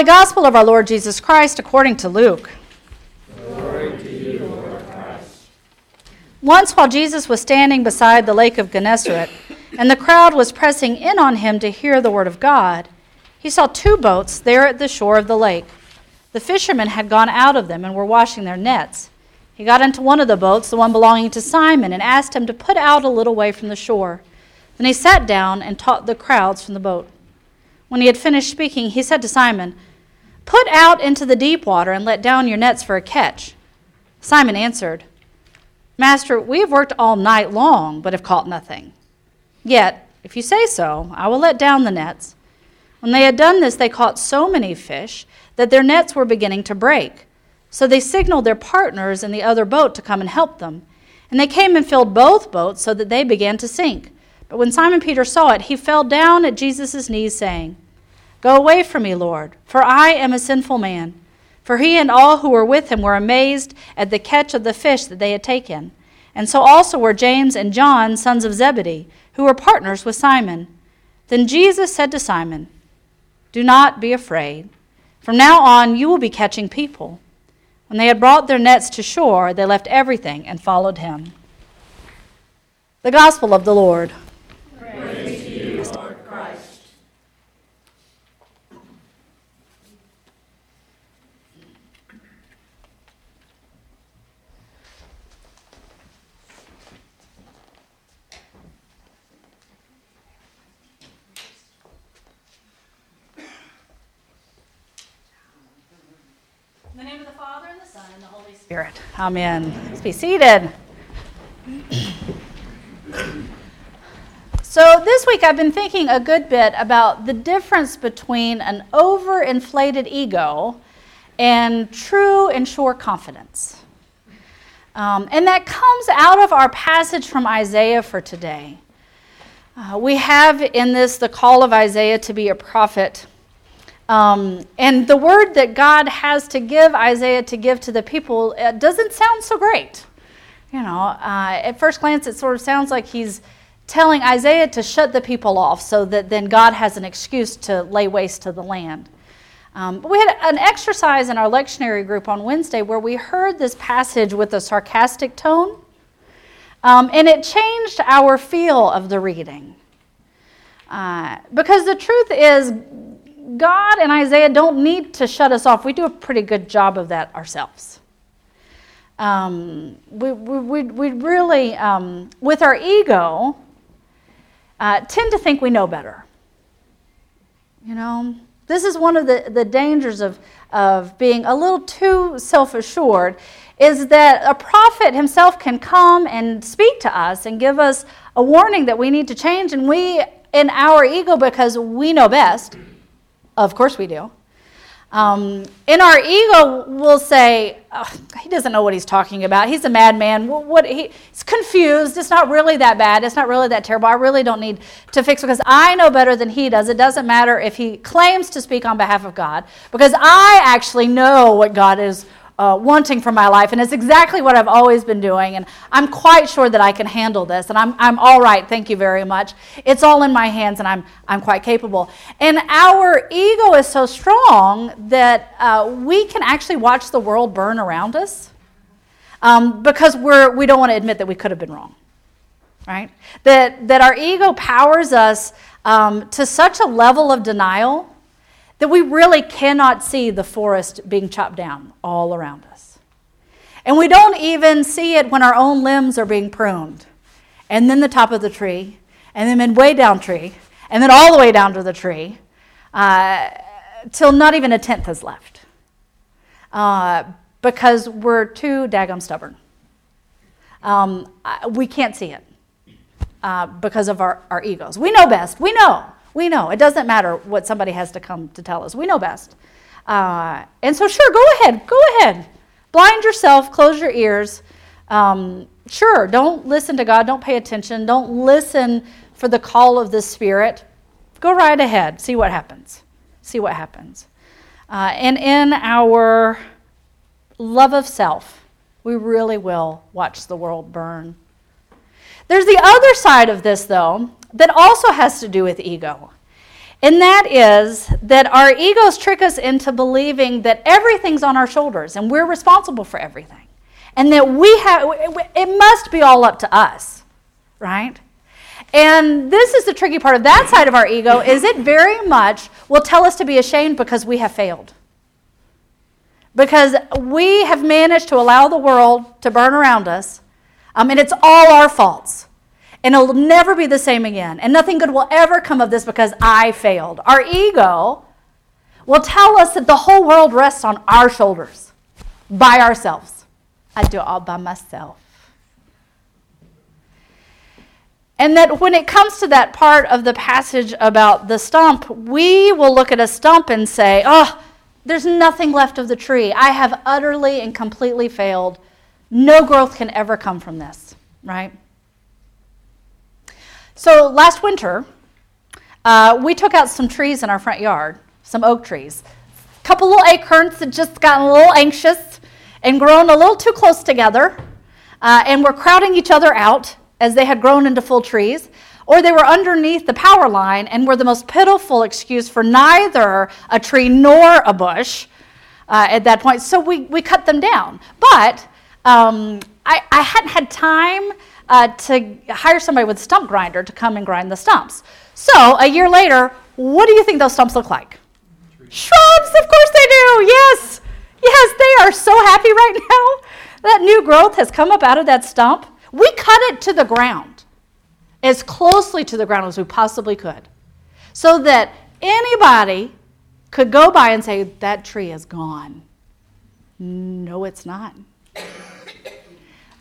Holy Gospel of our Lord Jesus Christ according to Luke. Once, while Jesus was standing beside the lake of Gennesaret, and the crowd was pressing in on him to hear the word of God, he saw two boats there at the shore of the lake. The fishermen had gone out of them and were washing their nets. He got into one of the boats, the one belonging to Simon, and asked him to put out a little way from the shore. Then he sat down and taught the crowds from the boat. When he had finished speaking, he said to Simon, Put out into the deep water and let down your nets for a catch. Simon answered, Master, we have worked all night long, but have caught nothing. Yet, if you say so, I will let down the nets. When they had done this, they caught so many fish that their nets were beginning to break. So they signaled their partners in the other boat to come and help them. And they came and filled both boats so that they began to sink. But when Simon Peter saw it, he fell down at Jesus' knees, saying, Go away from me, Lord, for I am a sinful man. For he and all who were with him were amazed at the catch of the fish that they had taken. And so also were James and John, sons of Zebedee, who were partners with Simon. Then Jesus said to Simon, Do not be afraid. From now on, you will be catching people. When they had brought their nets to shore, they left everything and followed him. The Gospel of the Lord. Spirit. Amen. Let's be seated. So, this week I've been thinking a good bit about the difference between an overinflated ego and true and sure confidence. Um, and that comes out of our passage from Isaiah for today. Uh, we have in this the call of Isaiah to be a prophet. Um, and the word that God has to give Isaiah to give to the people doesn't sound so great. You know, uh, at first glance, it sort of sounds like he's telling Isaiah to shut the people off so that then God has an excuse to lay waste to the land. Um, we had an exercise in our lectionary group on Wednesday where we heard this passage with a sarcastic tone, um, and it changed our feel of the reading. Uh, because the truth is, God and Isaiah don't need to shut us off. We do a pretty good job of that ourselves. Um, we, we, we really, um, with our ego, uh, tend to think we know better. You know, this is one of the, the dangers of, of being a little too self assured, is that a prophet himself can come and speak to us and give us a warning that we need to change, and we, in our ego, because we know best, of course we do. Um, in our ego, we'll say, oh, he doesn't know what he's talking about. He's a madman. What, what, he, he's confused. It's not really that bad. It's not really that terrible. I really don't need to fix because I know better than he does. It doesn't matter if he claims to speak on behalf of God because I actually know what God is uh, wanting for my life. And it's exactly what I've always been doing. And I'm quite sure that I can handle this. And I'm, I'm all right. Thank you very much. It's all in my hands and I'm, I'm quite capable. And our ego is so strong that uh, we can actually watch the world burn around us um, because we're, we don't want to admit that we could have been wrong. Right? That, that our ego powers us um, to such a level of denial that we really cannot see the forest being chopped down all around us. And we don't even see it when our own limbs are being pruned. And then the top of the tree, and then midway down tree, and then all the way down to the tree, uh, till not even a tenth is left. Uh, because we're too daggum stubborn. Um, we can't see it uh, because of our, our egos. We know best. We know. We know. It doesn't matter what somebody has to come to tell us. We know best. Uh, and so, sure, go ahead. Go ahead. Blind yourself, close your ears. Um, sure, don't listen to God. Don't pay attention. Don't listen for the call of the Spirit. Go right ahead. See what happens. See what happens. Uh, and in our love of self, we really will watch the world burn. There's the other side of this, though, that also has to do with ego. And that is that our egos trick us into believing that everything's on our shoulders and we're responsible for everything. And that we have, it must be all up to us, right? And this is the tricky part of that side of our ego is it very much will tell us to be ashamed because we have failed. Because we have managed to allow the world to burn around us, um, and it's all our faults. And it'll never be the same again. And nothing good will ever come of this because I failed. Our ego will tell us that the whole world rests on our shoulders by ourselves. I do it all by myself. And that when it comes to that part of the passage about the stump, we will look at a stump and say, oh, there's nothing left of the tree. I have utterly and completely failed. No growth can ever come from this, right? So last winter, uh, we took out some trees in our front yard, some oak trees. A couple little acorns had just gotten a little anxious and grown a little too close together, uh, and were crowding each other out as they had grown into full trees. Or they were underneath the power line and were the most pitiful excuse for neither a tree nor a bush uh, at that point. So we, we cut them down. But um, I, I hadn't had time uh, to hire somebody with stump grinder to come and grind the stumps. So a year later, what do you think those stumps look like? Shrubs, of course they do. Yes, yes, they are so happy right now. That new growth has come up out of that stump. We cut it to the ground, as closely to the ground as we possibly could, so that anybody could go by and say, That tree is gone. No, it's not.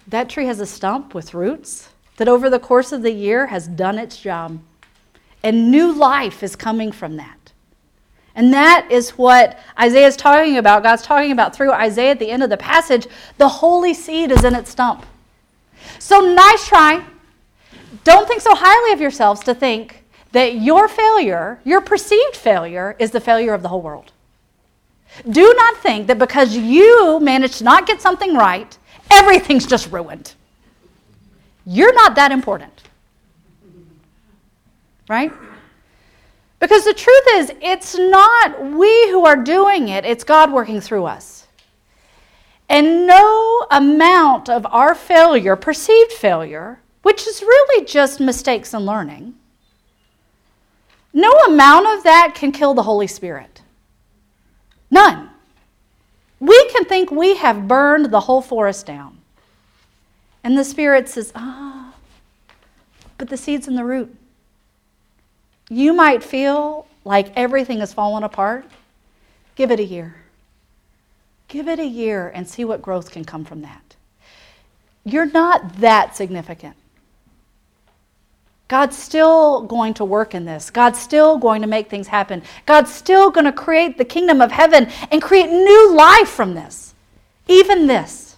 That tree has a stump with roots that over the course of the year has done its job. And new life is coming from that. And that is what Isaiah is talking about. God's talking about through Isaiah at the end of the passage. The holy seed is in its stump. So nice try. Don't think so highly of yourselves to think that your failure, your perceived failure, is the failure of the whole world. Do not think that because you managed to not get something right, everything's just ruined. You're not that important. Right? Because the truth is, it's not we who are doing it, it's God working through us. And no amount of our failure, perceived failure, which is really just mistakes and learning, no amount of that can kill the Holy Spirit. We can think we have burned the whole forest down. And the Spirit says, ah, but the seed's in the root. You might feel like everything has fallen apart. Give it a year. Give it a year and see what growth can come from that. You're not that significant. God's still going to work in this. God's still going to make things happen. God's still going to create the kingdom of heaven and create new life from this. Even this.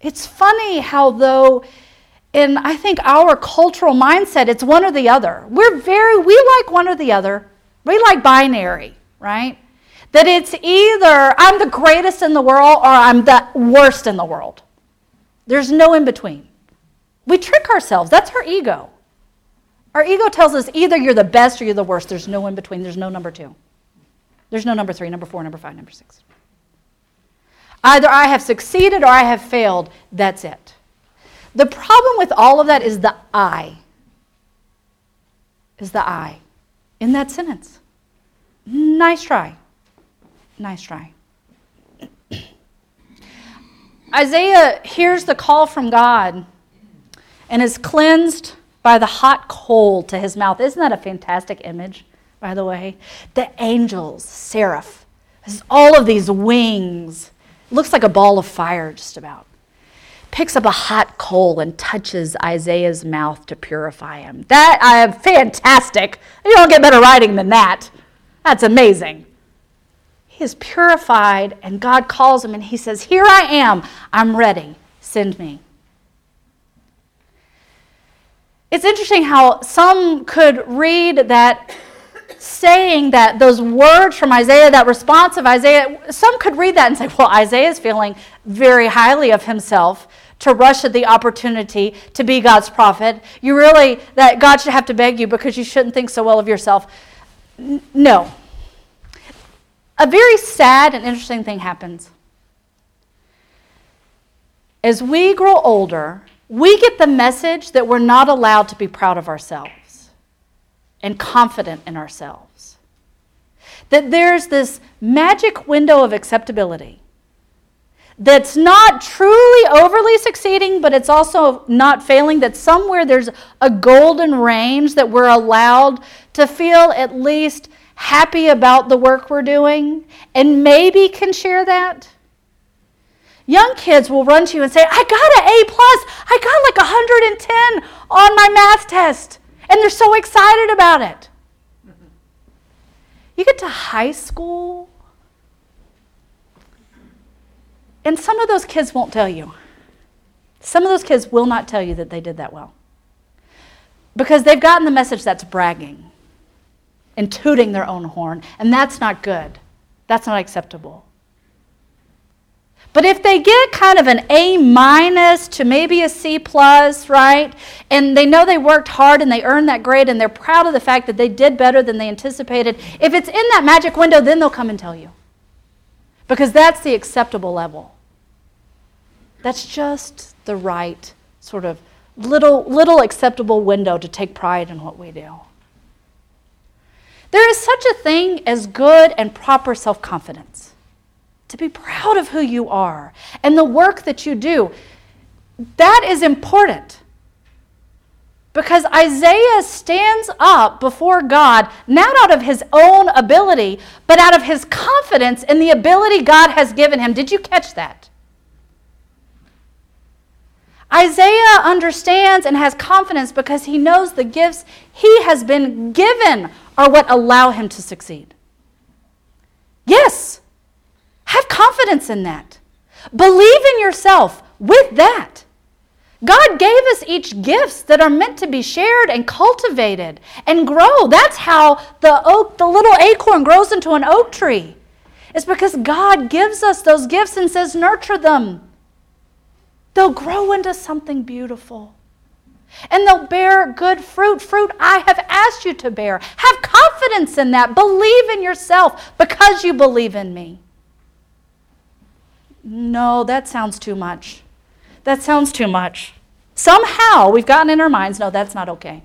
It's funny how, though, in I think our cultural mindset, it's one or the other. We're very, we like one or the other. We like binary, right? That it's either I'm the greatest in the world or I'm the worst in the world. There's no in between. We trick ourselves. That's our ego. Our ego tells us either you're the best or you're the worst. There's no in between. There's no number two. There's no number three, number four, number five, number six. Either I have succeeded or I have failed. That's it. The problem with all of that is the I. Is the I in that sentence. Nice try. Nice try. Isaiah hears the call from God and is cleansed by the hot coal to his mouth. Isn't that a fantastic image, by the way? The angels, seraph, all of these wings. looks like a ball of fire, just about. Picks up a hot coal and touches Isaiah's mouth to purify him. That I am fantastic. You don't get better writing than that. That's amazing. He is purified, and God calls him and he says, Here I am. I'm ready. Send me. It's interesting how some could read that saying that those words from Isaiah, that response of Isaiah, some could read that and say, well, Isaiah is feeling very highly of himself to rush at the opportunity to be God's prophet. You really, that God should have to beg you because you shouldn't think so well of yourself. N- no. A very sad and interesting thing happens. As we grow older, we get the message that we're not allowed to be proud of ourselves and confident in ourselves. That there's this magic window of acceptability that's not truly overly succeeding, but it's also not failing, that somewhere there's a golden range that we're allowed to feel at least happy about the work we're doing and maybe can share that. Young kids will run to you and say, I got an A plus. I got like 110 on my math test. And they're so excited about it. You get to high school And some of those kids won't tell you. Some of those kids will not tell you that they did that well. Because they've gotten the message that's bragging and tooting their own horn, and that's not good. That's not acceptable. But if they get kind of an A minus to maybe a C plus, right? And they know they worked hard and they earned that grade and they're proud of the fact that they did better than they anticipated, if it's in that magic window, then they'll come and tell you. Because that's the acceptable level. That's just the right sort of little, little acceptable window to take pride in what we do. There is such a thing as good and proper self confidence. To be proud of who you are and the work that you do. That is important. Because Isaiah stands up before God not out of his own ability, but out of his confidence in the ability God has given him. Did you catch that? Isaiah understands and has confidence because he knows the gifts he has been given are what allow him to succeed. Yes, confidence in that. Believe in yourself with that. God gave us each gifts that are meant to be shared and cultivated and grow. That's how the oak, the little acorn grows into an oak tree. It's because God gives us those gifts and says, nurture them. They'll grow into something beautiful. And they'll bear good fruit, fruit I have asked you to bear. Have confidence in that. Believe in yourself because you believe in me. No, that sounds too much. That sounds too much. Somehow we've gotten in our minds, no, that's not okay.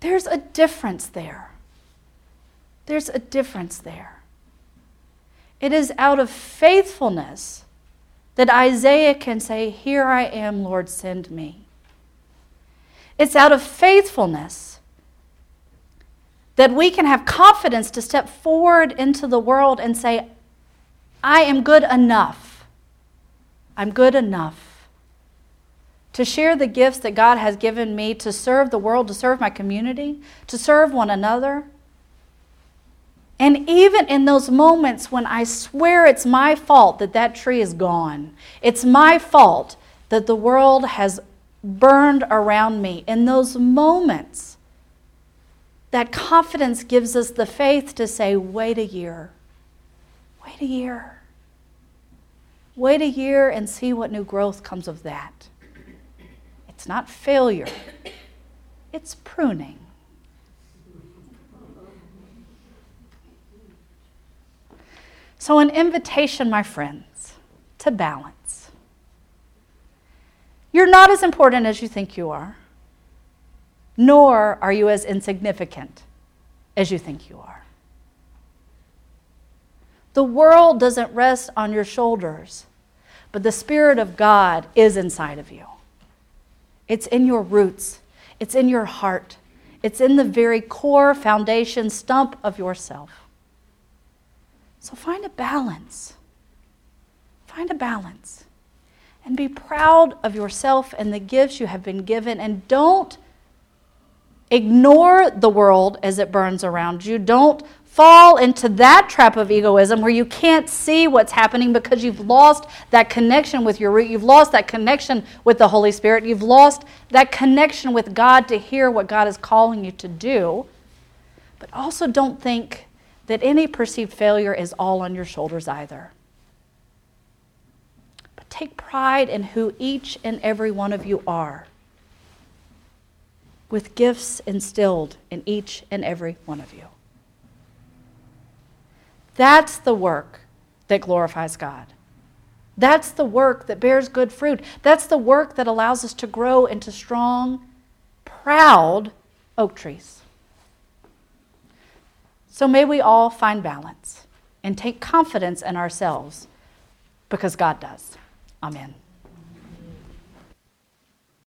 There's a difference there. There's a difference there. It is out of faithfulness that Isaiah can say, Here I am, Lord, send me. It's out of faithfulness that we can have confidence to step forward into the world and say, I am good enough. I'm good enough to share the gifts that God has given me to serve the world, to serve my community, to serve one another. And even in those moments when I swear it's my fault that that tree is gone, it's my fault that the world has burned around me, in those moments, that confidence gives us the faith to say, wait a year, wait a year. Wait a year and see what new growth comes of that. It's not failure, it's pruning. So, an invitation, my friends, to balance. You're not as important as you think you are, nor are you as insignificant as you think you are. The world doesn't rest on your shoulders, but the Spirit of God is inside of you. It's in your roots, it's in your heart, it's in the very core foundation stump of yourself. So find a balance. Find a balance. And be proud of yourself and the gifts you have been given. And don't ignore the world as it burns around you. Don't fall into that trap of egoism where you can't see what's happening because you've lost that connection with your root. You've lost that connection with the Holy Spirit. You've lost that connection with God to hear what God is calling you to do. But also don't think that any perceived failure is all on your shoulders either. But take pride in who each and every one of you are, with gifts instilled in each and every one of you. That's the work that glorifies God. That's the work that bears good fruit. That's the work that allows us to grow into strong, proud oak trees. So may we all find balance and take confidence in ourselves because God does. Amen.